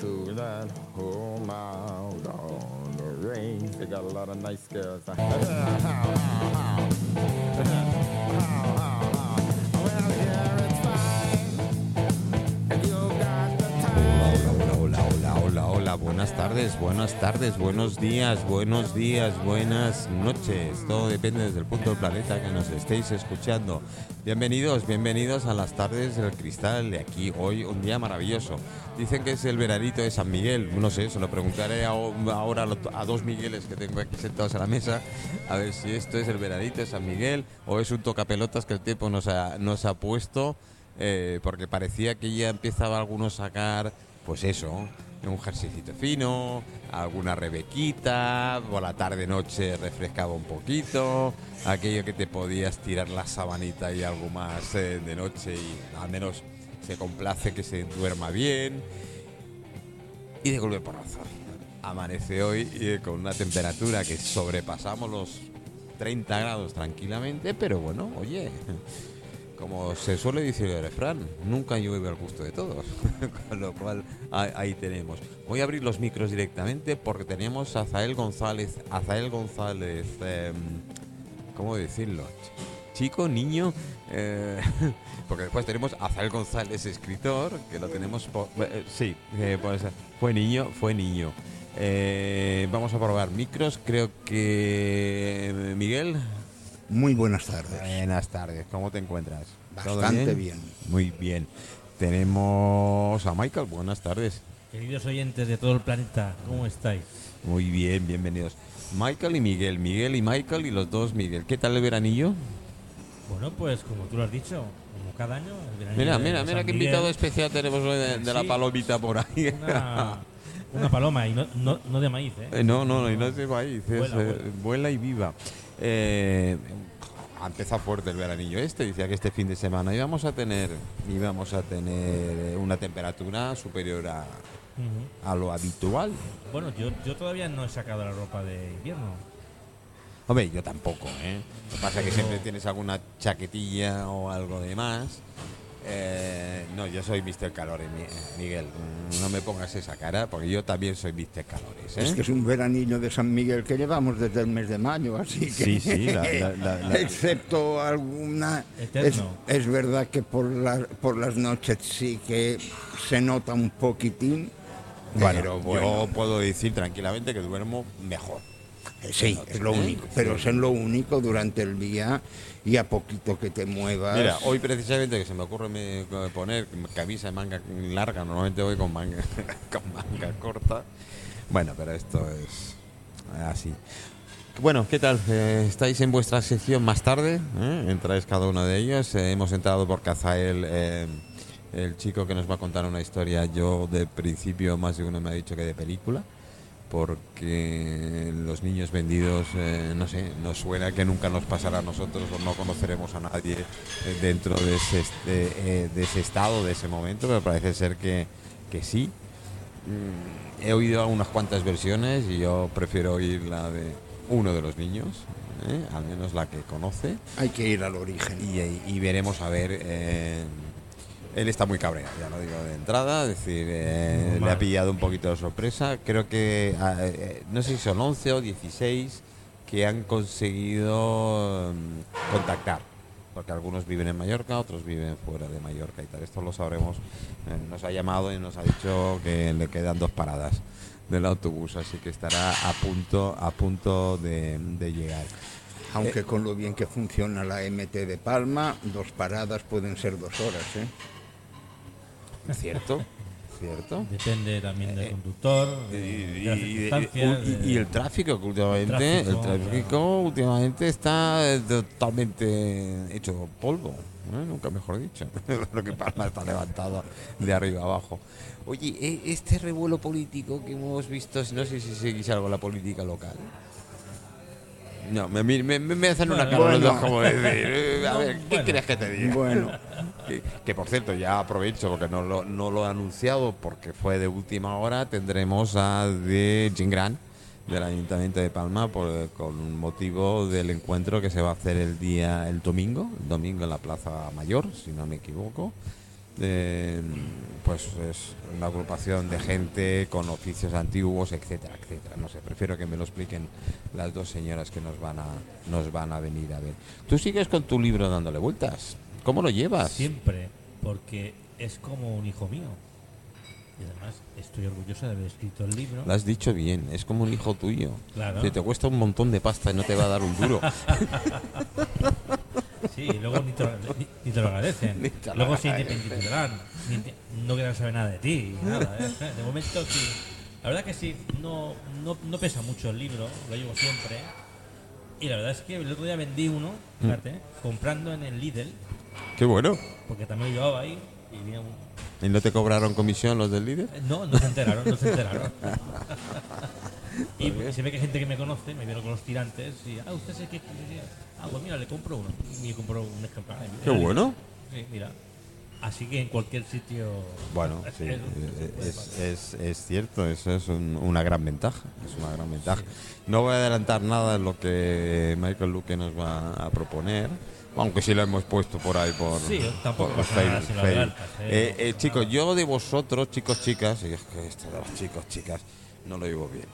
to that whole mile down the range. They got a lot of nice girls. buenas tardes, buenas tardes, buenos días, buenos días, buenas noches. Todo depende desde el punto del planeta que nos estéis escuchando. Bienvenidos, bienvenidos a las tardes del cristal de aquí. Hoy un día maravilloso. Dicen que es el veranito de San Miguel. No sé, se lo preguntaré ahora a dos Migueles que tengo aquí sentados a la mesa. A ver si esto es el veranito de San Miguel o es un tocapelotas que el tiempo nos ha, nos ha puesto. eh, porque parecía que ya empezaba algunos a sacar, pues eso, un jerseycito fino, alguna rebequita, por la tarde-noche refrescaba un poquito, aquello que te podías tirar la sabanita y algo más eh, de noche y al menos se complace que se duerma bien. Y de golpe por razón. Amanece hoy eh, con una temperatura que sobrepasamos los 30 grados tranquilamente, pero bueno, oye, como se suele decir el refrán, nunca llueve al gusto de todos. Con lo cual, ahí, tenemos. Voy a abrir los micros directamente porque tenemos a Azael González. Azael González, em, ¿cómo decirlo? Ch- Chico, niño. eh, porque después tenemos a Azael González, escritor, que lo tenemos. por- eh, sí, eh, pues, fue niño, fue niño. Eh, vamos a probar micros. Creo que. eh, Miguel. Muy buenas tardes. Buenas tardes, ¿cómo te encuentras? ¿Todo Bastante bien. Muy bien. Tenemos a Michael, buenas tardes. Queridos oyentes de todo el planeta, ¿cómo estáis? Muy bien, bienvenidos. Michael y Miguel, Miguel y Michael y los dos Miguel. ¿Qué tal el veranillo? Bueno, pues como tú lo has dicho, como cada año. el veranillo Mira, de mira, San mira qué Miguel, invitado especial tenemos hoy de, de la palomita por ahí. Una, una paloma y no, no, no de maíz, ¿eh? Eh, no, no, no, y es, Vuela, eh, vuela. vuela y viva. Eh, ha empezado fuerte el veranillo este, decía que este fin de semana íbamos a tener, íbamos a tener eh, una temperatura superior a, a lo habitual. Bueno, yo, yo todavía no he sacado la ropa de invierno. Hombre, yo tampoco, ¿eh? Lo que pasa es que siempre tienes alguna chaquetilla o algo de más. Eh, no, yo soy Mr. Calores, Mi- Miguel. No me pongas esa cara, porque yo también soy Mr. Calores, ¿eh? Es que es un veranillo de San Miguel que llevamos desde el mes de mayo, así que. Sí, sí, la- la- la- la- Excepto alguna. Es, es verdad que por, la- por las noches sí que se nota un poquitín. Bueno, pero bueno, yo puedo decir tranquilamente que duermo mejor. eh, sí, es lo ¿eh? único. Pero es lo único durante el día y a poquito que te muevas. Mira, hoy precisamente que se me ocurre me- poner camisa de manga larga, normalmente voy con manga, con manga corta. Bueno, pero esto es así. Bueno, ¿qué tal? Eh, estáis en vuestra sección más tarde, ¿eh? entráis cada uno de ellos. Eh, hemos entrado por Cazael, eh, el chico que nos va a contar una historia. Yo de principio más de uno me ha dicho que de película porque los niños vendidos, eh, no sé, nos suena que nunca nos pasará a nosotros o no conoceremos a nadie eh, dentro de ese, este, eh, de ese estado, de ese momento, pero parece ser que, que sí. Mm, he oído unas cuantas versiones y yo prefiero oír la de uno de los niños, ¿eh? al menos la que conoce, Hay que ir al origen. y, y veremos a ver. eh, él está muy cabreado, ya lo digo de entrada, es decir, eh, le ha pillado un poquito de sorpresa. Creo que, ah, eh, no sé si son 11 o 16 que han conseguido mm, contactar, porque algunos viven en Mallorca, otros viven fuera de Mallorca y tal. Esto lo sabremos. Eh, nos ha llamado y nos ha dicho que le quedan dos paradas del autobús, así que estará a punto, a punto de, de llegar. Aunque con lo bien que funciona la MT de Palma, dos paradas pueden ser dos horas, ¿eh? ¿Cierto? ¿Cierto? Depende también del conductor, Y, de, y- de las y- circunstancias. y- y de- el tráfico que últimamente el tráfico, tráfico, claro. últimamente está eh, totalmente hecho polvo ¿eh? nunca mejor dicho lo que Palma está levantado de arriba abajo oye e- este revuelo político que hemos visto no sé si seguís algo la política local no, me, me, me- hacen una Bueno, cara los dos bueno. como decir, eh, a ver, ¿qué Bueno. quieres que te diga? Bueno, Que, por cierto, ya aprovecho porque no lo, no lo he anunciado porque fue de última hora. Tendremos a de Jim Grant del Ayuntamiento de Palma por, con motivo del encuentro que se va a hacer el día, el domingo, el domingo en la Plaza Mayor, si no me equivoco. eh, pues es una agrupación de gente con oficios antiguos, etcétera, etcétera. No sé, prefiero que me lo expliquen las dos señoras que nos van a, nos van a venir a ver. Tú sigues con tu libro dándole vueltas. ¿Cómo lo llevas? Siempre, porque es como un hijo mío. Y además estoy orgulloso de haber escrito el libro. Lo has dicho bien, es como un hijo tuyo. Claro. Que te cuesta un montón de pasta y no te va a dar un duro. Sí, y luego ni te, lo- ni- ni te lo agradecen. Ni te lo luego se independizarán. No quieran saber nada de ti. Nada, ¿eh? De momento sí. La verdad que sí, no, no, no pesa mucho el libro, lo llevo siempre. Y la verdad es que el otro día vendí uno, Mm. fíjate, comprando en el Lidl, Qué bueno. porque también llevaba ahí. Y venía un- ¿Y no te cobraron comisión los del líder? No, no se enteraron, no se enteraron. y se ve que hay gente que me conoce, me vieron con los tirantes y, ah, usted es el que... Ah, pues mira, le compro uno. Y me compró un ejemplar. Qué mira, bueno. Sí, mira. Así que en cualquier sitio... Bueno, sí, es- es, es- cierto, eso es un- una gran ventaja, es una gran ventaja. No voy a adelantar nada de lo que Michael Luque nos va a proponer, aunque sí lo hemos puesto por ahí por, Sí, tampoco por Facebook, Facebook. ¿eh? Eh, eh, chicos, yo de vosotros, chicos, chicas, y es que esto de los chicos, chicas, no lo llevo bien,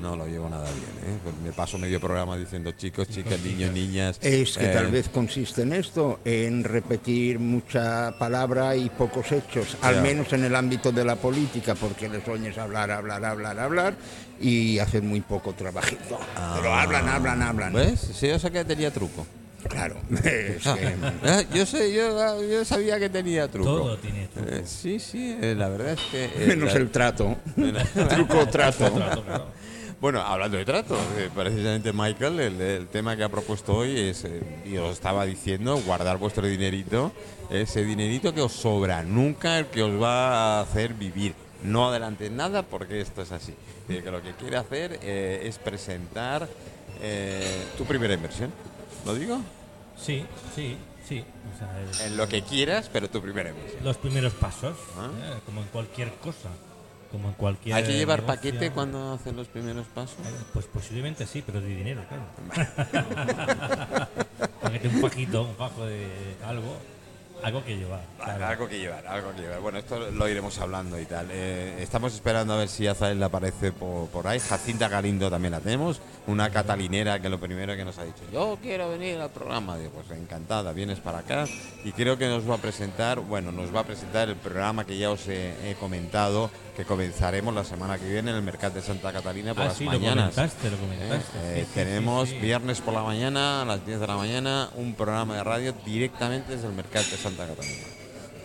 no lo llevo nada bien. ¿eh? Pues me paso medio programa diciendo chicos, chicas, niños, niñas. Es que eh, tal vez consiste en esto, en repetir mucha palabra y pocos hechos, al menos en el ámbito de la política, porque les oyes hablar, hablar, hablar, hablar y hacen muy poco trabajito. Pero hablan, hablan, hablan. ¿Ves? Sí, o sea que tenía truco. Claro. Es que- Ah, yo sé, yo, yo sabía que tenía truco. Todo tiene truco. Eh, sí, sí, eh, la verdad es que... eh, menos la- el trato. Truco trato. Claro. Bueno, hablando de trato, eh, precisamente Michael, el, el tema que ha propuesto hoy es, eh, y os estaba diciendo, guardar vuestro dinerito, ese dinerito que os sobra, nunca el que os va a hacer vivir. No adelante nada porque esto es así. Eh, que lo que quiere hacer eh, es presentar eh, tu primera inversión. ¿Lo digo? Sí, sí, sí. O sea, es- En lo que quieras, pero tu primera inversión. los primeros pasos, Ah. ¿eh? como en cualquier cosa. Como en cualquier ¿Hay que llevar negocio. paquete cuando hacen los primeros pasos? Eh, Pues posiblemente sí, pero de dinero, claro. Paquete un pajito, un fajo de algo, algo que llevar. claro. Algo que llevar, algo que llevar. Bueno, esto lo iremos hablando y tal. Eh, estamos esperando a ver si Azael aparece por, por ahí. Jacinta Galindo también la tenemos. Una catalinera que lo primero que nos ha dicho, yo quiero venir al programa. Digo, pues encantada, vienes para acá. Y creo que nos va a presentar, bueno, nos va a presentar el programa que ya os he, he comentado, que comenzaremos la semana que viene en el Mercado de Santa Catalina por Ah, las sí, lo mañanas. comentaste, lo ¿eh? comentaste. Eh, sí, tenemos sí, viernes por la mañana, a las 10 de la mañana, un programa de radio directamente desde el Mercado de Santa Catalina,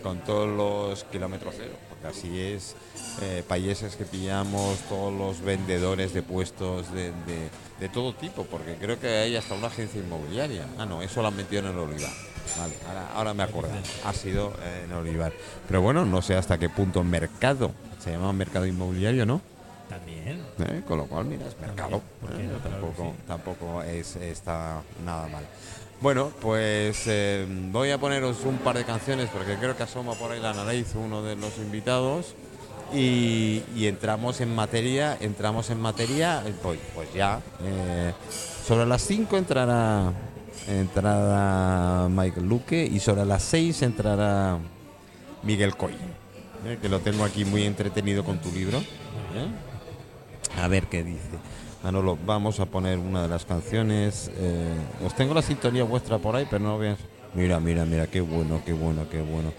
con todos los kilómetros cero, porque así es, eh, países que pillamos, todos los vendedores de puestos de, de- de todo tipo, porque creo que hay hasta una agencia inmobiliaria. Ah, no, eso lo han metido en el Olivar. Vale, ahora, ahora me acuerdo, ha sido eh, en Olivar. Pero bueno, no sé hasta qué punto mercado, se llama mercado inmobiliario, ¿no? También. ¿eh? Con lo cual, mira, es mercado. ¿por qué ¿eh? no? Tampoco sí. tampoco es, está nada mal. Bueno, pues eh, voy a poneros un par de canciones porque creo que asoma por ahí la nariz uno de los invitados y, y entramos en materia, entramos en materia, pues, pues ya. eh, sobre las 5 entrará, entrará Michael Luque y sobre las 6 entrará Miguel Coy, eh, que lo tengo aquí muy entretenido con tu libro. ¿eh? A ver qué dice. Manolo, vamos a poner una de las canciones. eh, os tengo la sintonía vuestra por ahí, pero no veas. Mira, mira, mira, qué bueno, qué bueno, qué bueno.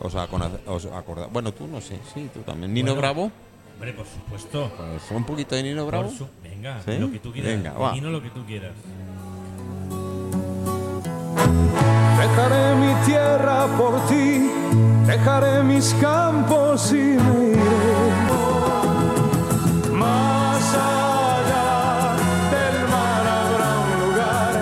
Os, os acordáis. Bueno, tú no sé, sí, tú también. Nino Bueno. Bravo, Hombre, por supuesto. pues un poquito de Nino Bravo. Venga, ¿Sí? lo que tú quieras. Venga, va. Imagino lo que tú quieras. Dejaré mi tierra por ti, dejaré mis campos y me iré. Más allá del mar habrá un lugar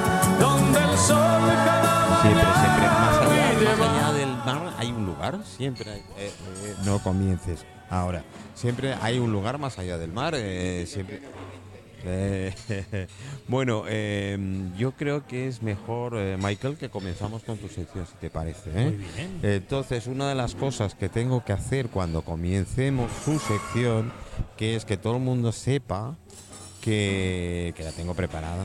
donde el sol cada Siempre, siempre, allá, más allá del mar hay un lugar, siempre hay. eh, eh, no comiences ahora. Siempre hay un lugar más allá del mar, eh, siempre. Eh, bueno, eh, yo creo que es mejor, eh, Michael, que comenzamos con tu sección, si te parece. ¿eh? Muy bien. Entonces, una de las cosas que tengo que hacer cuando comencemos su sección, que es que todo el mundo sepa que, que la tengo preparada,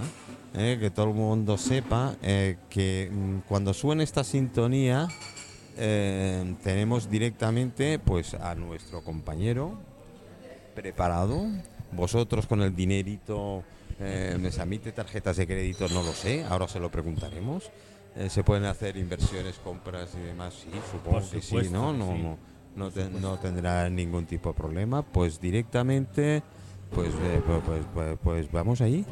¿eh? que todo el mundo sepa que mm, cuando suene esta sintonía, eh, tenemos directamente pues a nuestro compañero preparado. Vosotros con el dinerito, eh, ¿me emite tarjetas de crédito? No lo sé, ahora se lo preguntaremos. Eh, ¿Se pueden hacer inversiones, compras y demás? Sí, supongo Por que sí, ¿no? No, sí. no, no, te- no tendrá ningún tipo de problema. Pues directamente, pues, eh, pues, pues, pues- pues vamos ahí.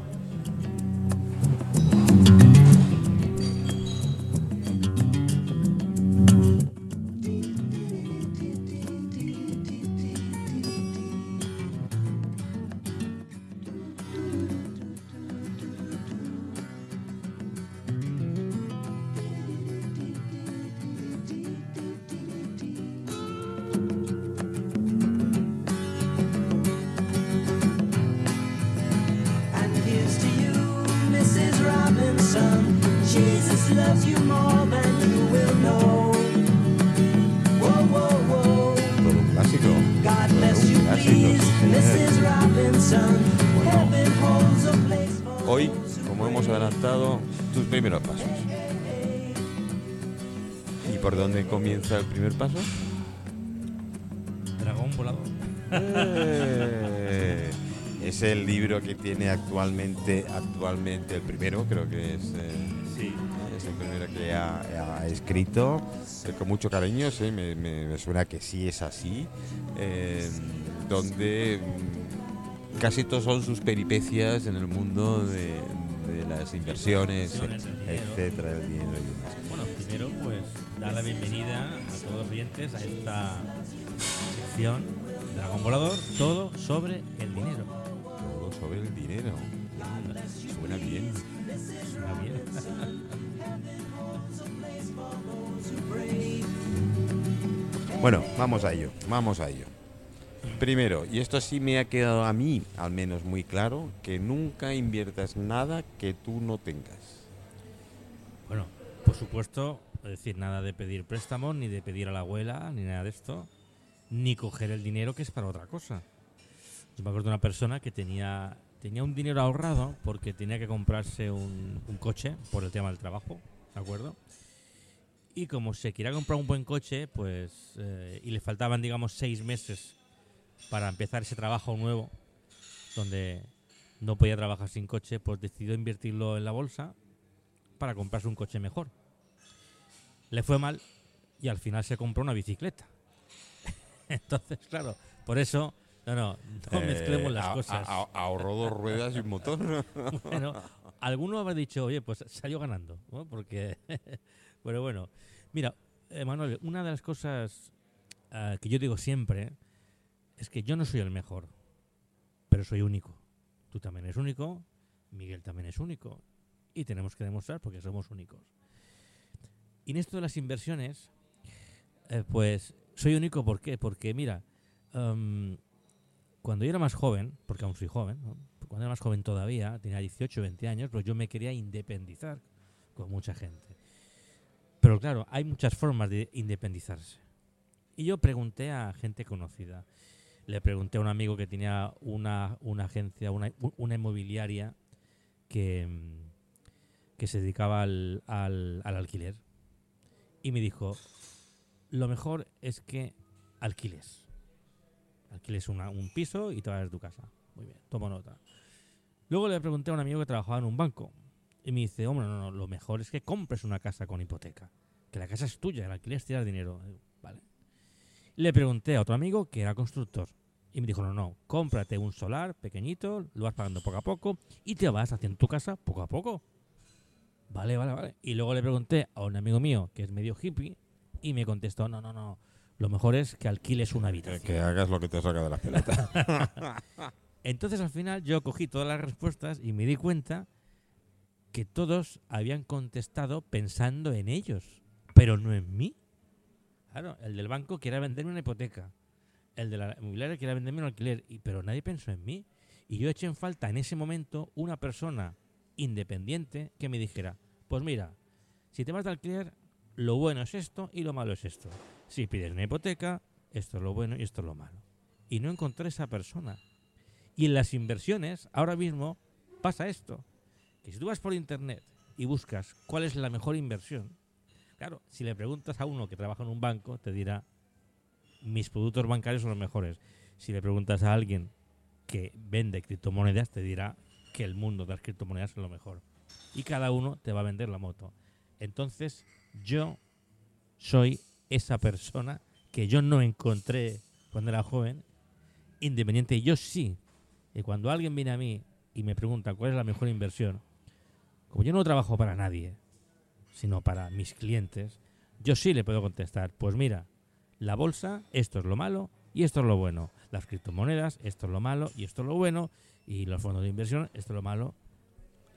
El primer paso? Dragón volador. Eh, es el libro que tiene actualmente, actualmente el primero, creo que es, eh, Sí. es el primero que ha, ha escrito eh, con mucho cariño, sí, me, me- me suena que sí es así, donde mm, casi todos son sus peripecias en el mundo de, de las inversiones, etcétera, el dinero y demás. Bueno, primero pues dar la bienvenida a todos los oyentes a esta sección Dragón Volador, todo sobre el dinero. Todo sobre el dinero. Suena bien. Suena bien. Bueno, vamos a ello, vamos a ello. Primero, y esto sí me ha quedado a mí al menos muy claro, que nunca inviertas nada que tú no tengas. Por supuesto, es decir, nada de pedir préstamos, ni de pedir a la abuela, ni nada de esto, ni coger el dinero que es para otra cosa. Yo me acuerdo de una persona que tenía, tenía un dinero ahorrado porque tenía que comprarse un, un coche por el tema del trabajo, ¿de acuerdo? Y como se quería comprar un buen coche, pues, eh, y le faltaban, digamos, seis meses para empezar ese trabajo nuevo, donde no podía trabajar sin coche, pues decidió invertirlo en la bolsa para comprarse un coche mejor. Le fue mal y al final se compró una bicicleta. Entonces, claro, por eso, no, no, no mezclemos Eh, las a- cosas. a- ahorró dos ruedas y un motor. Bueno, alguno habrá dicho, oye, pues salió ganando, ¿no? Porque, pero bueno, mira, eh, Manuel, una de las cosas ah, que yo digo siempre es que yo no soy el mejor, pero soy único. Tú también eres único, Miguel también es único, y tenemos que demostrar porque somos únicos. Y en esto de las inversiones, eh, pues soy único, ¿por qué? Porque mira, em, cuando yo era más joven, porque aún soy joven, cuando era más joven todavía, tenía 18, 20 años, pues yo me quería independizar con mucha gente. Pero claro, hay muchas formas de independizarse. Y yo pregunté a gente conocida. Le pregunté a un amigo que tenía una, una agencia, una, una inmobiliaria que, mm, que se dedicaba al, al, al alquiler. Y me dijo, lo mejor es que alquiles. Alquiles una- un piso y te vas de tu casa. Muy bien, tomo nota. Luego le pregunté a un amigo que trabajaba en un banco. Y me dice, hombre, no, no, lo mejor es que compres una casa con hipoteca. Que la casa es tuya, el alquiler es tirar dinero. Vale. Le pregunté a otro amigo que era constructor. Y me dijo, no, no, cómprate un solar pequeñito, lo vas pagando poco a poco y te vas haciendo tu casa poco a poco. Vale, vale, vale. Y luego le pregunté a un amigo mío que es medio hippie y me contestó, no, no, no, lo mejor es que alquiles una habitación. que hagas lo que te saca de las pelotas. Entonces al final yo cogí todas las respuestas y me di cuenta que todos habían contestado pensando en ellos, pero no en mí. Claro, el del banco quiere venderme una hipoteca, el de la inmobiliaria quiere venderme un alquiler, y, pero nadie pensó en mí. Y yo eché en falta en ese momento una persona independiente que me dijera, pues mira, si te vas de alquiler, lo bueno es esto y lo malo es esto. Si pides una hipoteca, esto es lo bueno y esto es lo malo. Y no encontré esa persona. Y en las inversiones, ahora mismo, pasa esto. Que si tú vas por internet y buscas cuál es la mejor inversión, Claro, si le preguntas a uno que trabaja en un banco, te dirá, mis productos bancarios son los mejores. Si le preguntas a alguien que vende criptomonedas, te dirá que el mundo de las criptomonedas es lo mejor. Y cada uno te va a vender la moto. Entonces, yo soy esa persona que yo no encontré cuando era joven, independiente, yo sí. Y cuando alguien viene a mí y me pregunta cuál es la mejor inversión, como yo no trabajo para nadie, sino para mis clientes, yo sí le puedo contestar, pues mira, la bolsa, esto es lo malo y esto es lo bueno. Las criptomonedas, esto es lo malo y esto es lo bueno. Y los fondos de inversión, esto es lo malo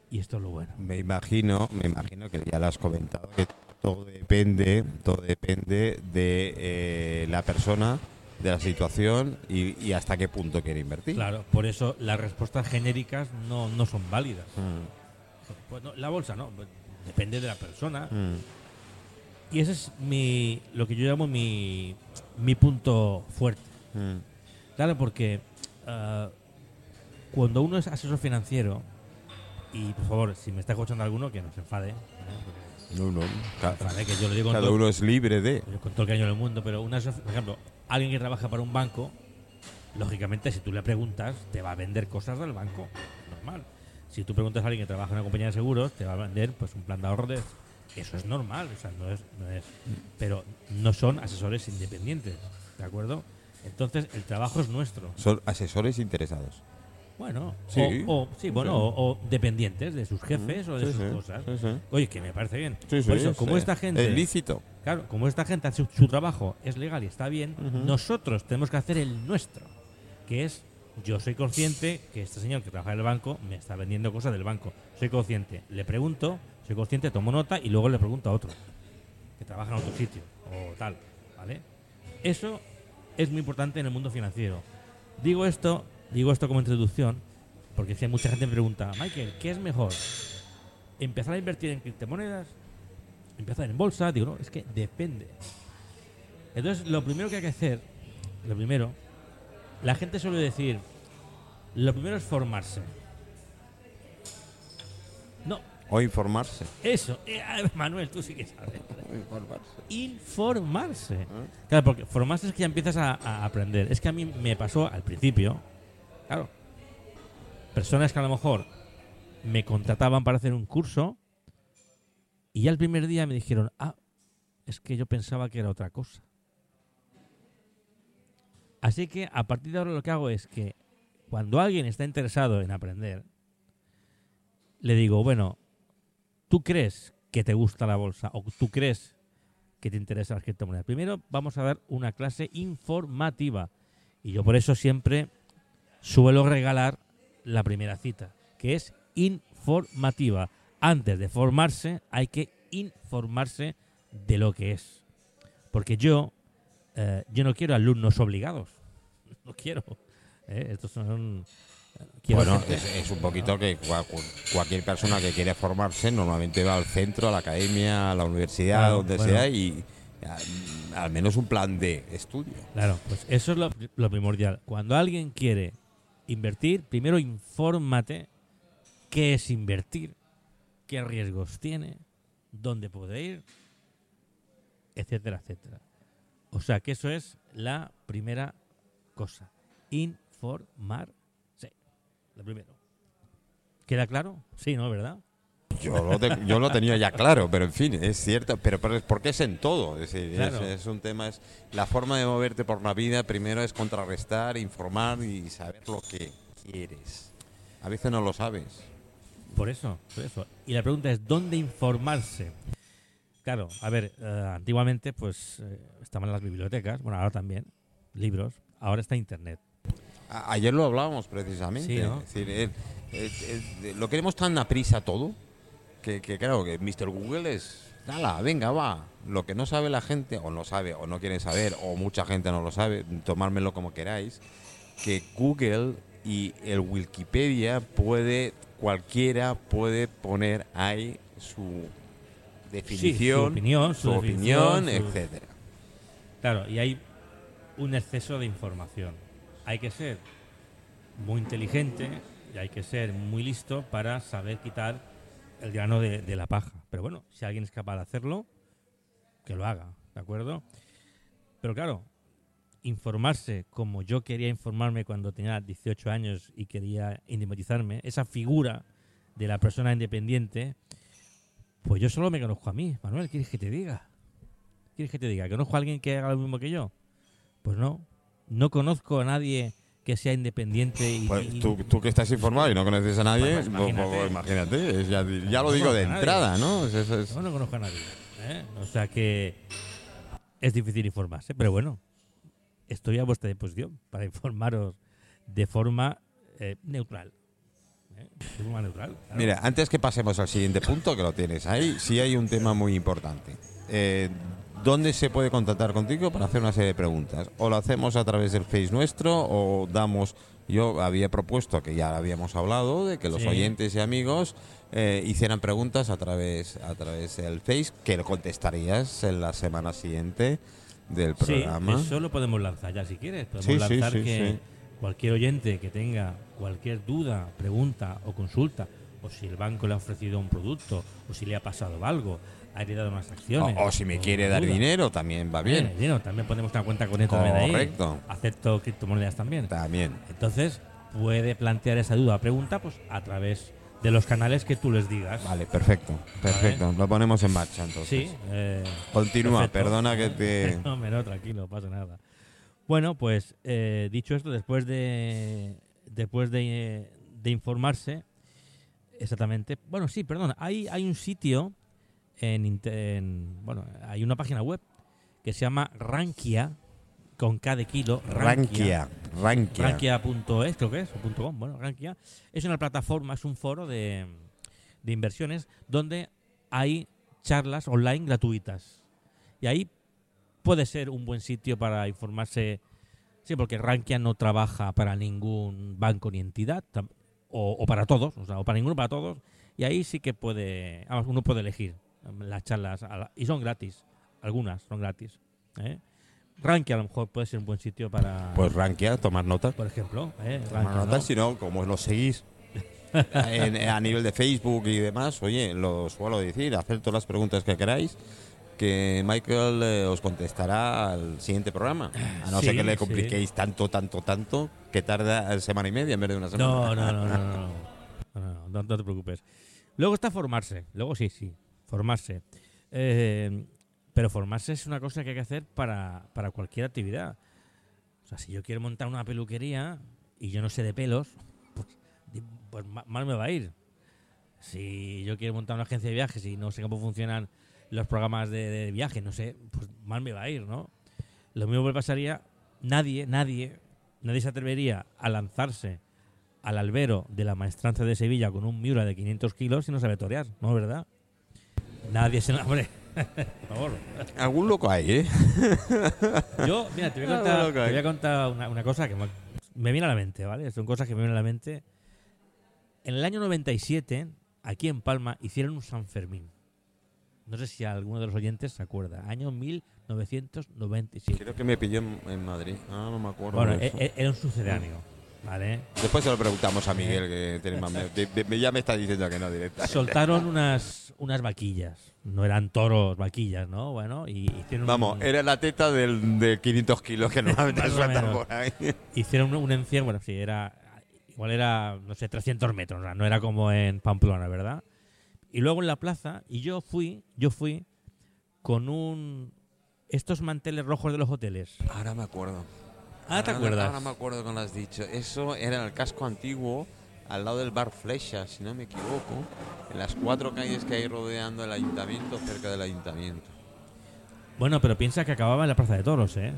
y esto es lo bueno. Me imagino, me imagino que ya lo has comentado, que todo depende, todo depende de eh, la persona, de la situación y, y hasta qué punto quiere invertir. Claro, por eso las respuestas genéricas no, no son válidas. Mm, Pues no, la bolsa no, pues depende de la persona. mm. Y ese es mi, lo que yo llamo mi, mi punto fuerte. Mm. Claro, porque ah, cuando uno es asesor financiero, y por favor, si me está escuchando alguno, que no se enfade, ¿eh? No, no. Ca- Porque, vale, que yo lo digo Cada todo- uno es libre de. con todo el cariño del mundo, pero una, por ejemplo, alguien que trabaja para un banco, lógicamente, si tú le preguntas, te va a vender cosas del banco, normal. Si tú preguntas a alguien que trabaja en una compañía de seguros, te va a vender pues un plan de ahorro de eso es normal, o sea, no es, no es, pero no son asesores independientes, ¿de acuerdo? Entonces el trabajo es nuestro. Son asesores interesados. Bueno, Sí. o, o- sí, bueno, o, o dependientes de sus jefes o de Sí, sus sí, cosas. Oye, que me parece bien. Por eso, como esta gente, Es lícito. claro, como esta gente hace su, su trabajo es legal y está bien, nosotros tenemos que hacer el nuestro, que es yo soy consciente que este señor que trabaja en el banco me está vendiendo cosas del banco. Soy consciente, le pregunto, soy consciente, tomo nota y luego le pregunto a otro que trabaja en otro sitio o tal, ¿vale? Eso es muy importante en el mundo financiero. Digo esto, digo esto como introducción, porque si hay mucha gente me pregunta, Michael, ¿qué es mejor? ¿Empezar a invertir en criptomonedas? ¿Empezar en bolsa? Digo, no, es que depende. Entonces, lo primero que hay que hacer, lo primero, la gente suele decir, lo primero es formarse. No, O informarse. eso, eh, ah, Manuel, tú sí que sabes. Informarse. Claro, porque formarse es que ya empiezas a, a aprender. Es que a mí me pasó al principio, claro, personas que a lo mejor me contrataban para hacer un curso y ya el primer día me dijeron, ah, es que yo pensaba que era otra cosa. Así que a partir de ahora lo que hago es que cuando alguien está interesado en aprender, le digo, bueno, ¿tú crees que te gusta la bolsa o tú crees que te interesa la criptomoneda? Primero vamos a dar una clase informativa y yo por eso siempre suelo regalar la primera cita, que es informativa. Antes de formarse hay que informarse de lo que es. Porque yo, eh, yo no quiero alumnos obligados. No quiero. ¿eh? Estos son... eh, quiero Bueno, es, es un poquito que cua- cu- cualquier persona que quiere formarse normalmente va al centro, a la academia, a la universidad, Claro, donde bueno. sea, y al menos un plan de estudio. Claro, pues eso es lo, lo primordial. Cuando alguien quiere invertir, primero infórmate qué es invertir, qué riesgos tiene, dónde puede ir, etcétera, etcétera. O sea que eso es la primera cosa. Informarse. Lo primero. ¿Queda claro? Sí, ¿no? ¿Verdad? Yo lo, te- yo lo tenía ya claro, pero en fin, es cierto, pero, pero es porque es en todo. Es, decir, es- Claro. es, un tema, es la forma de moverte por la vida, primero es contrarrestar, informar y saber lo que quieres. A veces no lo sabes. Por eso, por eso. Y la pregunta es, ¿dónde informarse? Claro, a ver, eh, antiguamente pues eh, estaban las bibliotecas, bueno, ahora también, libros, ahora está Internet. A- ayer lo hablábamos precisamente. Sí, ¿no? Es decir, lo queremos tan a prisa todo que, que claro, que Mr. Google es, nada, venga, va. Lo que no sabe la gente, o no sabe, o no quiere saber, o mucha gente no lo sabe, tomármelo como queráis, que Google y el Wikipedia puede, cualquiera puede poner ahí su definición, opinión, su su opinión, su- etcétera. Claro, y hay un exceso de información. Hay que ser muy inteligente y hay que ser muy listo para saber quitar el grano de, la paja. Pero bueno, si alguien es capaz de hacerlo, que lo haga, ¿de acuerdo? Pero claro, informarse como yo quería informarme cuando tenía 18 años y quería independizarme, esa figura de la persona independiente, pues yo solo me conozco a mí. Manuel, ¿quieres que te diga? ¿Quieres que te diga? ¿Conozco a alguien que haga lo mismo que yo? Pues no. No conozco a nadie que sea independiente y... Pues y- tú, tú que estás informado y no conoces a nadie, Pues, pues, pues, pues, imagínate. imagínate, es ya, lo digo de entrada, ¿no? Es- No, no conozco a nadie. ¿eh? O sea que es difícil informarse, pero bueno, estoy a vuestra disposición para informaros de forma eh, neutral. ¿eh? De forma neutral. claro. Mira, antes que pasemos al siguiente punto, que lo tienes ahí, sí hay un tema muy importante. Eh, ¿Dónde se puede contactar contigo para hacer una serie de preguntas? ¿O lo hacemos a través del Face nuestro o damos... Yo había propuesto, que ya habíamos hablado, de que los Sí. oyentes y amigos eh, hicieran preguntas a través, a través del Face, que lo contestarías en la semana siguiente del Sí, programa. eso lo podemos lanzar ya si quieres. Podemos Sí, sí, lanzar sí, que sí. cualquier oyente que tenga cualquier duda, pregunta o consulta, o si el banco le ha ofrecido un producto, o si le ha pasado algo, ha heredado unas acciones. O, o si me quiere dar duda. dinero, también va bien. Eh, dinero, también ponemos una cuenta corriente también ahí. Correcto. Acepto criptomonedas también. También. Entonces, puede plantear esa duda o pregunta pues a través de los canales que tú les digas. Vale, perfecto. Perfecto. Lo ponemos en marcha entonces. Sí. eh, Continúa, perfecto. perdona que te... no, no, tranquilo, pasa nada. Bueno, pues eh, dicho esto, después de después de, de informarse, exactamente. Bueno, sí, perdón. Hay, hay un sitio en, en- bueno, hay una página web que se llama Rankia con K de kilo. Rankia. Rankia. Rankia.es, creo que es, o punto .com, bueno, Rankia. Es una plataforma, es un foro de, de inversiones donde hay charlas online gratuitas. Y ahí puede ser un buen sitio para informarse. Sí, porque Rankia no trabaja para ningún banco ni entidad, o, o para todos, o sea, o para ninguno, para todos. Y ahí sí que puede, uno puede elegir las charlas, la- y son gratis, algunas son gratis. ¿eh? Rankia a lo mejor puede ser un buen sitio para, Pues Rankia, tomar notas. por ejemplo. ¿eh? Tomar notas, ¿no? si no, como lo seguís en- a nivel de Facebook y demás, oye, lo suelo decir, hacer todas las preguntas que queráis, que Michael eh, os contestará al siguiente programa. A no ser Sí, que le sí. compliquéis tanto, tanto, tanto, que tarda semana y media en vez de una semana. No, no, no, no, no, no, no, no, no, no te preocupes. Luego está formarse, luego sí, sí, formarse. Eh, pero formarse es una cosa que hay que hacer para, para cualquier actividad. O sea, si yo quiero montar una peluquería y yo no sé de pelos, pues, pues ma- mal me va a ir. Si yo quiero montar una agencia de viajes y no sé cómo funcionan los programas de, viaje, no sé, pues mal me va a ir, ¿no? Lo mismo me pasaría, nadie, nadie, nadie se atrevería a lanzarse al albero de la maestranza de Sevilla con un Miura de 500 kilos y no sabe torear, ¿no verdad? Nadie se... Hombre, por favor. Algún loco hay, ¿eh? Yo, mira, te voy a contar, bueno, te ok. voy a contar una, una cosa que me, me viene a la mente, ¿vale? Son cosas que me vienen a la mente. En el año 97, aquí en Palma, hicieron un San Fermín. No sé si alguno de los oyentes se acuerda. Año 1997. Creo que me pilló en, en Madrid. Ah, no me acuerdo. Bueno, de e- eso. e- era un sucedáneo, ¿vale? Después se lo preguntamos a Miguel, que tiene más... me- de- de- ya me está diciendo que no directa. Soltaron unas, unas vaquillas. No eran toros, vaquillas, ¿no? Bueno, y hicieron Vamos, un, era la teta del, de 500 kilos que normalmente sueltan por ahí. hicieron un encierro, bueno, sí, era igual era, no sé, 300 metros, no era como en Pamplona, ¿verdad? Y luego en la plaza, y yo fui, yo fui con un estos manteles rojos de los hoteles. Ahora me acuerdo. Ah, ¿te acuerdas? Ahora me acuerdo cuando has dicho. Eso era en el casco antiguo, al lado del bar Flecha, si no me equivoco. En las cuatro calles que hay rodeando el ayuntamiento, cerca del ayuntamiento. Bueno, pero piensa que acababa en la Plaza de Toros, ¿eh?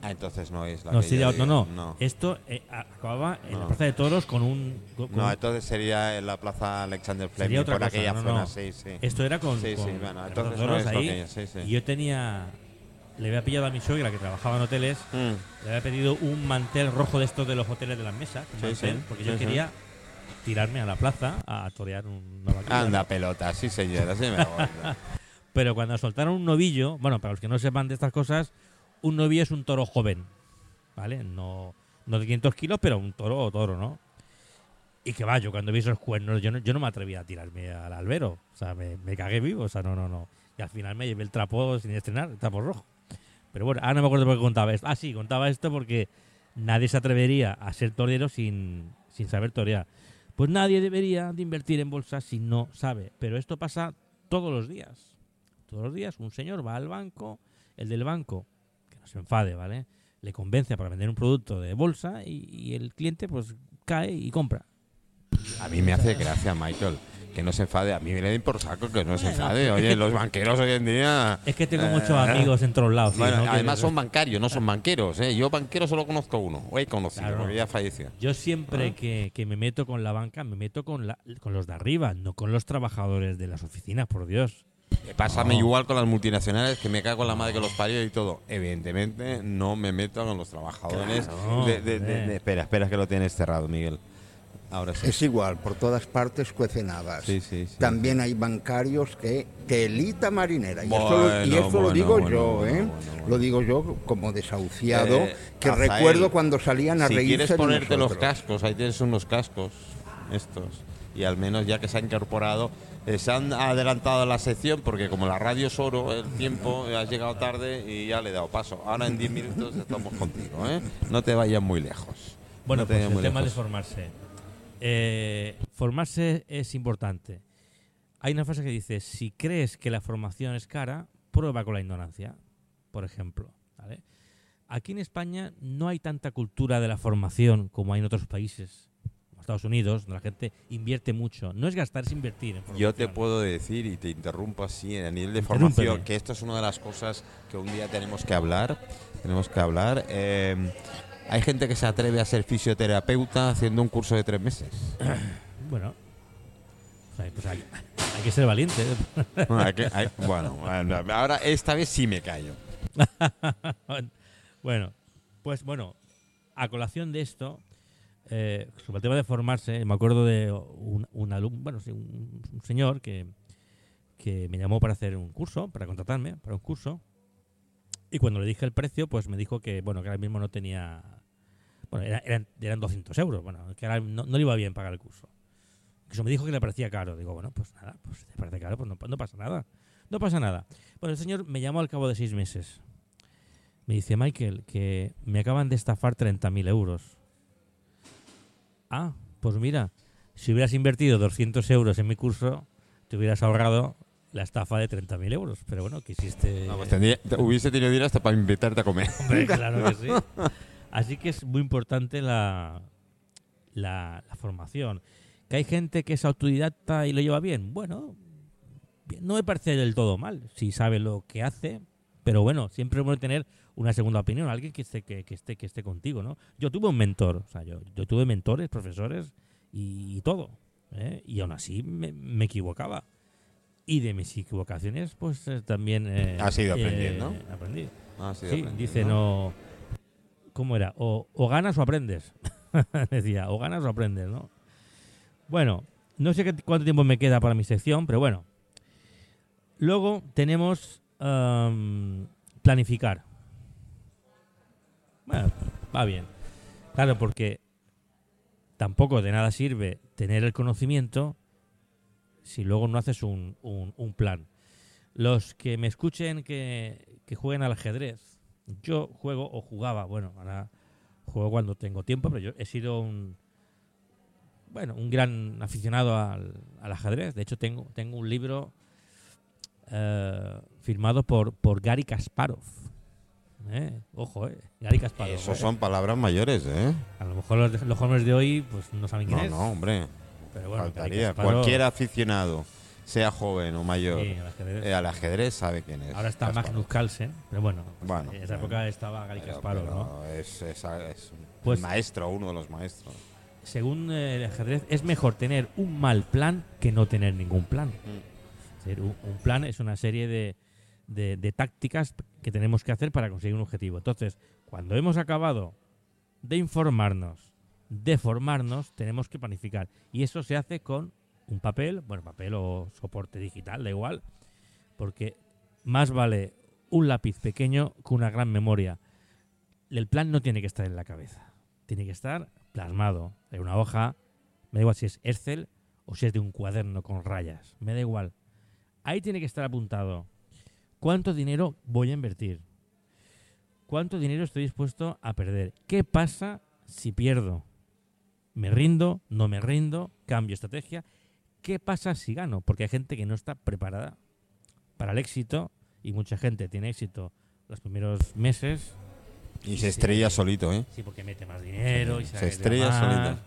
Ah, entonces no es la No, que sí, yo no, no, digo. no. Esto eh, acababa en la No. Plaza de Toros con un con- No, entonces sería en la plaza Alexander Fleming, Sería otra por cosa, aquella no, zona, no. sí, sí. Esto era con, Sí, sí, bueno, entonces no es lo ahí. sí, sí. Y yo tenía le había pillado a mi suegra que trabajaba en hoteles Mm. Le había pedido un mantel rojo de estos de los hoteles de las mesas, Sí, mantel, sí, porque sí, yo quería tirarme a la plaza a torear una vaquilla. Anda, pelota, sí, señora, sí me acuerdo. Pero cuando soltaron un novillo, bueno, para los que no sepan de estas cosas, un novillo es un toro joven, ¿vale? No, no de 500 kilos, pero un toro o toro, ¿no? Y que va, yo cuando vi esos cuernos, yo no, yo no me atrevía a tirarme al albero. O sea, me, me cagué vivo. O sea, no, no, no. Y al final me llevé el trapo sin estrenar, el trapo rojo. Pero bueno, ahora no me acuerdo por qué contaba esto. Ah, sí, contaba esto porque nadie se atrevería a ser torero sin, sin saber torear. Pues nadie debería de invertir en bolsa si no sabe. Pero esto pasa todos los días. Todos los días un señor va al banco, el del banco, que no se enfade, ¿vale? Le convence para vender un producto de bolsa y, y el cliente pues cae y compra. A mí me hace gracia, Michael, que no se enfade. A mí me le den por saco que no se enfade. Oye, los banqueros hoy en día. Es que tengo Eh, muchos amigos en todos lados. además son bancarios, no son banqueros. ¿eh? Yo banquero solo conozco uno. He conocido, Claro. porque ya falleció. Yo siempre que, que me meto con la banca, me meto con, la- con los de arriba, no con los trabajadores de las oficinas, por Dios. Pásame igual con las multinacionales, que me cago en la madre que los parió y todo. Evidentemente, no me meto con los trabajadores. Claro, de- de- de- hombre. de- espera, espera que lo tienes cerrado, Miguel. Ahora sí. Es igual, por todas partes cuecen habas. Sí, sí, sí. También hay bancarios que telita marinera. Y Bueno, lo, y eso bueno, lo digo bueno, yo, bueno, ¿eh? bueno, bueno. Lo digo yo como desahuciado, Eh, que Rafael, recuerdo cuando salían a si reírse quieres de ponerte los cascos, ahí tienes unos cascos, estos. Y al menos ya que se ha incorporado, eh, se han adelantado a la sección porque como la radio es oro, el tiempo, has llegado tarde y ya le he dado paso. Ahora en 10 minutos estamos contigo, ¿eh? No te vayas muy lejos. Bueno, No te pues el muy tema de lejos. formarse. Eh, formarse es importante. Hay una frase que dice, si crees que la formación es cara, prueba con la ignorancia, por ejemplo. ¿vale? Aquí en España no hay tanta cultura de la formación como hay en otros países, como Estados Unidos, donde la gente invierte mucho. No es gastar, es invertir en formación. Yo te puedo decir, y te interrumpo así, a nivel de formación, que esto es una de las cosas que un día tenemos que hablar. Tenemos que hablar. Eh, hay gente que se atreve a ser fisioterapeuta haciendo un curso de tres meses. Bueno, pues hay, hay que ser valiente. Bueno, hay que- hay- bueno, bueno, ahora esta vez sí me callo. bueno, pues bueno, a colación de esto, eh, sobre el tema de formarse, me acuerdo de un, un alumno, bueno, sí, un, un señor que, que me llamó para hacer un curso, para contratarme para un curso, y cuando le dije el precio, pues me dijo que, bueno, que ahora mismo no tenía, bueno, era- eran, eran 200 euros, bueno, que ahora no, no le iba bien pagar el curso. Eso me dijo que le parecía caro. Digo, bueno, pues nada, pues si te parece caro, pues no, no pasa nada. No pasa nada. Bueno, el señor me llamó al cabo de seis meses. Me dice, Michael, que me acaban de estafar 30.000 euros. Ah, pues mira, si hubieras invertido 200 euros en mi curso, te hubieras ahorrado la estafa de 30.000 euros. Pero bueno, quisiste... No, pues tendría- te- hubiese tenido dinero hasta para invitarte a comer. Hombre, claro que sí. Así que es muy importante la, la, la formación. ¿Que hay gente que es autodidacta y lo lleva bien? Bueno, no me parece del todo mal si sabe lo que hace, pero bueno, siempre es bueno tener una segunda opinión, alguien que esté, que, que esté, que esté contigo, ¿no? Yo tuve un mentor, o sea, yo, yo tuve mentores, profesores y, todo, ¿eh? y aún así me, me equivocaba. Y de mis equivocaciones, pues eh, también... eh, Has ido aprendiendo. eh, aprendí. Sí, Sí, aprendí, dice no. ¿Cómo era? O, o ganas o aprendes. Decía, o ganas o aprendes, ¿no? Bueno, no sé qué- cuánto tiempo me queda para mi sección, pero bueno. Luego tenemos planificar. Bueno, va bien. Claro, porque tampoco de nada sirve tener el conocimiento si luego no haces un, un- un plan. Los que me escuchen que, que jueguen al ajedrez, yo juego o jugaba, bueno, ahora juego cuando tengo tiempo, pero yo he sido un, bueno, un gran aficionado al, al ajedrez. De hecho, tengo, tengo un libro eh, firmado por, por Gary Kasparov. Eh, Ojo, eh, Gary Kasparov. Esos eh. son palabras mayores, ¿eh? A lo mejor los, los jóvenes de hoy pues no saben quién No, es. no, hombre. pero bueno, Faltaría. Cualquier aficionado, sea joven o mayor, sí, al ajedrez. eh, al ajedrez sabe quién es. Ahora está Kasparov. Magnus Carlsen, pero bueno, Bueno, en esa bueno. época estaba Gary Kasparov, ¿no? Es, es- es un Pues- maestro, uno de los maestros. Según eh, el ajedrez, es mejor tener un mal plan que no tener ningún plan. Mm. Un, un plan es una serie de, de- de tácticas que tenemos que hacer para conseguir un objetivo. Entonces, cuando hemos acabado de informarnos, de formarnos, tenemos que planificar. Y eso se hace con un papel, bueno, papel o soporte digital, da igual, porque más vale un lápiz pequeño que una gran memoria. El plan no tiene que estar en la cabeza, tiene que estar plasmado en una hoja, me da igual si es Excel o si es de un cuaderno con rayas, me da igual. Ahí tiene que estar apuntado ¿Cuánto dinero voy a invertir? ¿Cuánto dinero estoy dispuesto a perder? ¿Qué pasa si pierdo? ¿Me rindo? ¿No me rindo? ¿Cambio estrategia? ¿Qué pasa si gano? Porque hay gente que no está preparada para el éxito y mucha gente tiene éxito los primeros meses. Y se estrella solito, ¿eh? Sí, porque mete más dinero y se, Se estrella más. solito.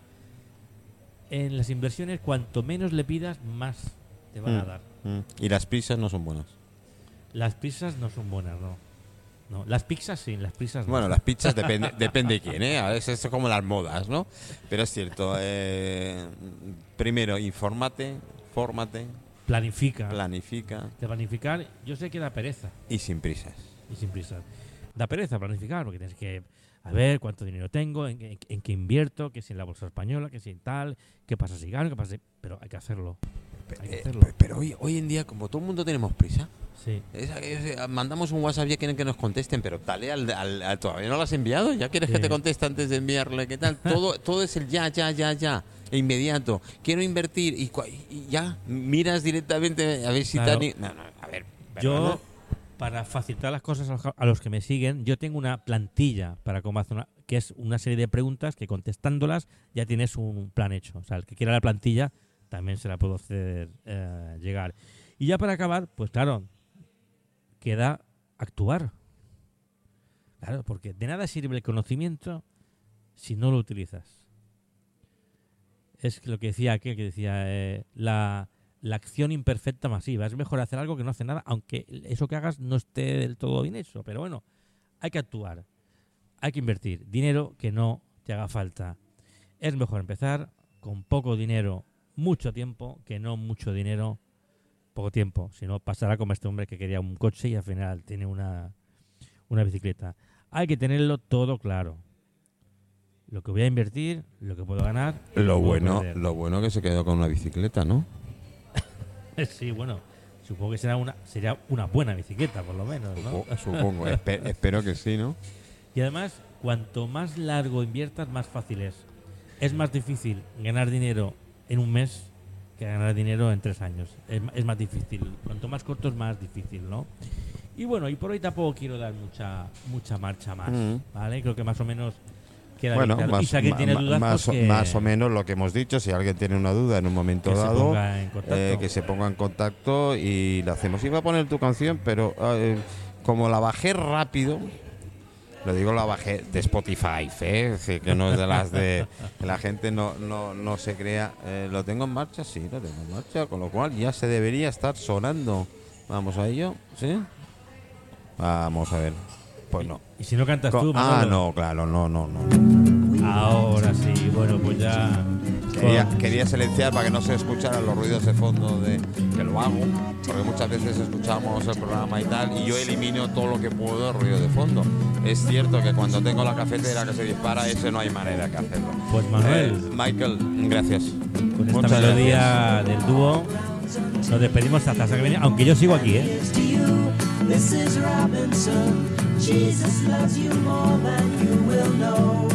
En las inversiones, cuanto menos le pidas, más te van a Mm. dar. Mm. Y las prisas no son buenas. Las pizzas no son buenas, no. No, las pizzas sí, las pizzas no. Bueno, las pizzas depende, depende de quién, ¿eh? A veces es como las modas, ¿no? Pero es cierto. eh, primero, infórmate, fórmate, Planifica. planifica De planificar, yo sé que da pereza y sin prisas. y sin prisa. Da pereza planificar porque tienes que a ver cuánto dinero tengo, en, qué- en qué invierto, que si en la bolsa española, que si en tal, qué pasa si gano, qué pasa si... Pero hay que hacerlo. Hay que Eh, hacerlo. pe- pero hoy, hoy en día, como todo el mundo tenemos prisa, Sí. es- es- mandamos un WhatsApp ya quieren que nos contesten, pero dale al, al- al- todavía no lo has enviado, ya quieres que te conteste antes de enviarle, ¿qué tal? Todo, todo es el ya, ya, ya, ya, e inmediato. Quiero invertir y, y ya miras directamente a ver si Claro. No, no, a ver. Yo, para facilitar las cosas a los- a los que me siguen, yo tengo una plantilla para cómo hacer una, que es una serie de preguntas que contestándolas ya tienes un plan hecho. O sea, el que quiera la plantilla también se la puedo hacer eh, llegar. Y ya para acabar, pues claro, queda actuar. Claro, porque de nada sirve el conocimiento si no lo utilizas. Es lo que decía que decía eh, la, la acción imperfecta masiva. Es mejor hacer algo que no hacer nada, aunque eso que hagas no esté del todo bien hecho. Pero bueno, hay que actuar. Hay que invertir dinero que no te haga falta. Es mejor empezar con poco dinero, mucho tiempo, que no mucho dinero, poco tiempo. Si no, pasará como este hombre que quería un coche y al final tiene una, una bicicleta. Hay que tenerlo todo claro. Lo que voy a invertir, lo que puedo ganar. Lo bueno, perder. lo bueno que se quedó con una bicicleta, ¿no? Sí, bueno, supongo que será una, sería una buena bicicleta, por lo menos, ¿no? Supo- Supongo, espe- espero que sí, ¿no? Y además, cuanto más largo inviertas, más fácil es. Es más difícil ganar dinero en un mes que ganar dinero en tres años. Es, más difícil. Cuanto más corto es más difícil, ¿no? Y bueno, y por hoy tampoco quiero dar mucha mucha marcha más, Mm. ¿vale? Creo que más o menos queda Bueno, bien claro. y más, si tiene dudas, más, pues o- que, más o menos lo que hemos dicho. Si alguien tiene una duda en un momento que dado, contacto. eh, que se ponga en contacto y la hacemos. Iba a poner tu canción, pero eh, como la bajé rápido, lo digo, la bajé de Spotify, ¿eh? Sí, que no es de las de que la gente no, no, no se crea. Eh, ¿Lo tengo en marcha? Sí, lo tengo en marcha, con lo cual ya se debería estar sonando. Vamos a ello, ¿sí? Vamos a ver. Pues no. Y si no cantas Co- tú, ah, no, claro, no, no, no. Ahora sí, bueno, pues ya... Quería, quería silenciar para que no se escucharan los ruidos de fondo de que lo hago, porque muchas veces escuchamos el programa y tal, y yo elimino todo lo que puedo de ruido de fondo. Es cierto que cuando tengo la cafetera que se dispara, ese no hay manera que hacerlo. Pues Manuel, Eh, Michael, gracias. con esta Muchas melodía del dúo, nos despedimos hasta que viene, aunque yo sigo aquí, ¿eh? Here's to you, Mrs. Robinson. Jesus loves you more than you will know.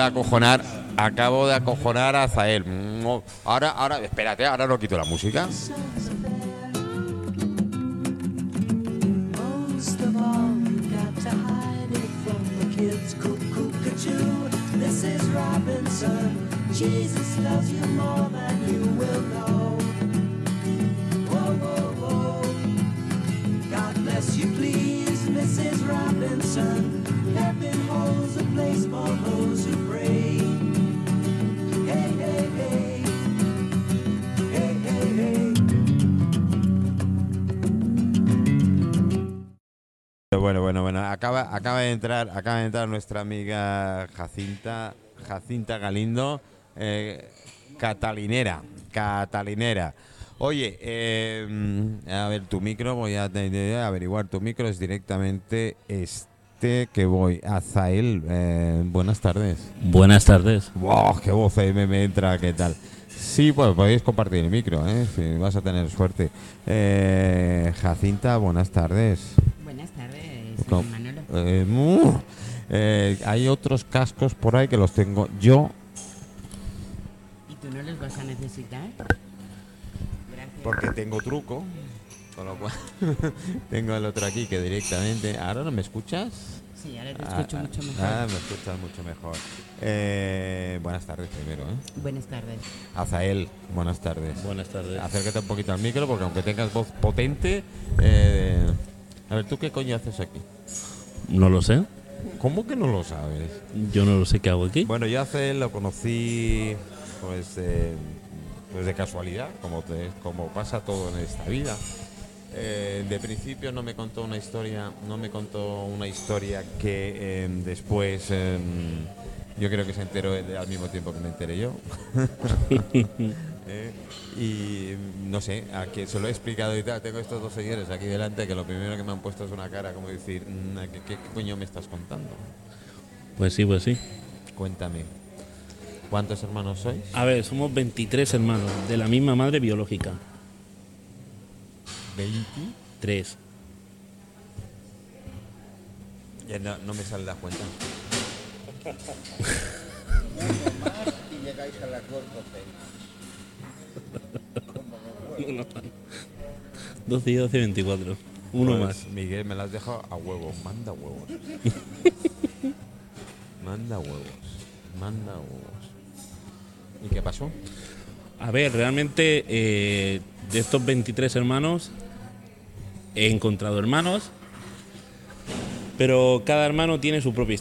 De acojonar, acabo de acojonar a Zael. Mm, Ahora, ahora, espérate, ahora no quito la música. Bueno, bueno, bueno. Acaba, acaba de entrar, acaba de entrar nuestra amiga Jacinta, Jacinta Galindo, eh, catalinera, catalinera. Oye, eh, a ver, tu micro, voy a, averiguar. Tu micro es directamente este que voy. Azael, eh, buenas tardes. Buenas tardes. ¡Wow! ¡Qué voz ahí me, me entra! ¿Qué tal? Sí, pues podéis compartir el micro, ¿eh? Si vas a tener suerte. Eh, Jacinta, buenas tardes. Buenas tardes, Eh, eh, hay otros cascos por ahí que los tengo yo ¿Y tú no los vas a necesitar? Gracias. porque tengo truco. Con lo cual, tengo el otro aquí que directamente. ¿Ahora no me escuchas? Sí, ahora te Ah, escucho ah, mucho mejor. Ah, me escuchas mucho mejor. Eh, buenas tardes primero, ¿eh? Buenas tardes. Azael, buenas tardes. Buenas tardes. Acércate un poquito al micro porque aunque tengas voz potente... eh, a ver, ¿tú qué coño haces aquí? No lo sé. ¿Cómo que no lo sabes? Yo no lo sé qué hago aquí. Bueno, yo Azael lo conocí pues, eh, pues de casualidad, como, te- como pasa todo en esta vida. Eh, de principio no me contó una historia, no me contó una historia que eh, después eh, yo creo que se enteró al mismo tiempo que me enteré yo. Eh, y no sé, a quien se lo he explicado y tal, tengo estos dos señores aquí delante que lo primero que me han puesto es una cara como decir, "Mm, ¿qué, qué coño me estás contando? Pues sí, pues sí. Cuéntame, ¿cuántos hermanos sois? A ver, somos 23 hermanos de la misma madre biológica. 20. Tres. Ya no, no me sale la cuenta. Y llegáis a las dos docenas. 12 y 12, 24. Uno Pues, más. Miguel me las deja a huevo. Manda huevos. manda huevos. Manda huevos. ¿Y qué pasó? A ver, realmente eh, de estos 23 hermanos he encontrado hermanos, pero cada hermano tiene su propia historia.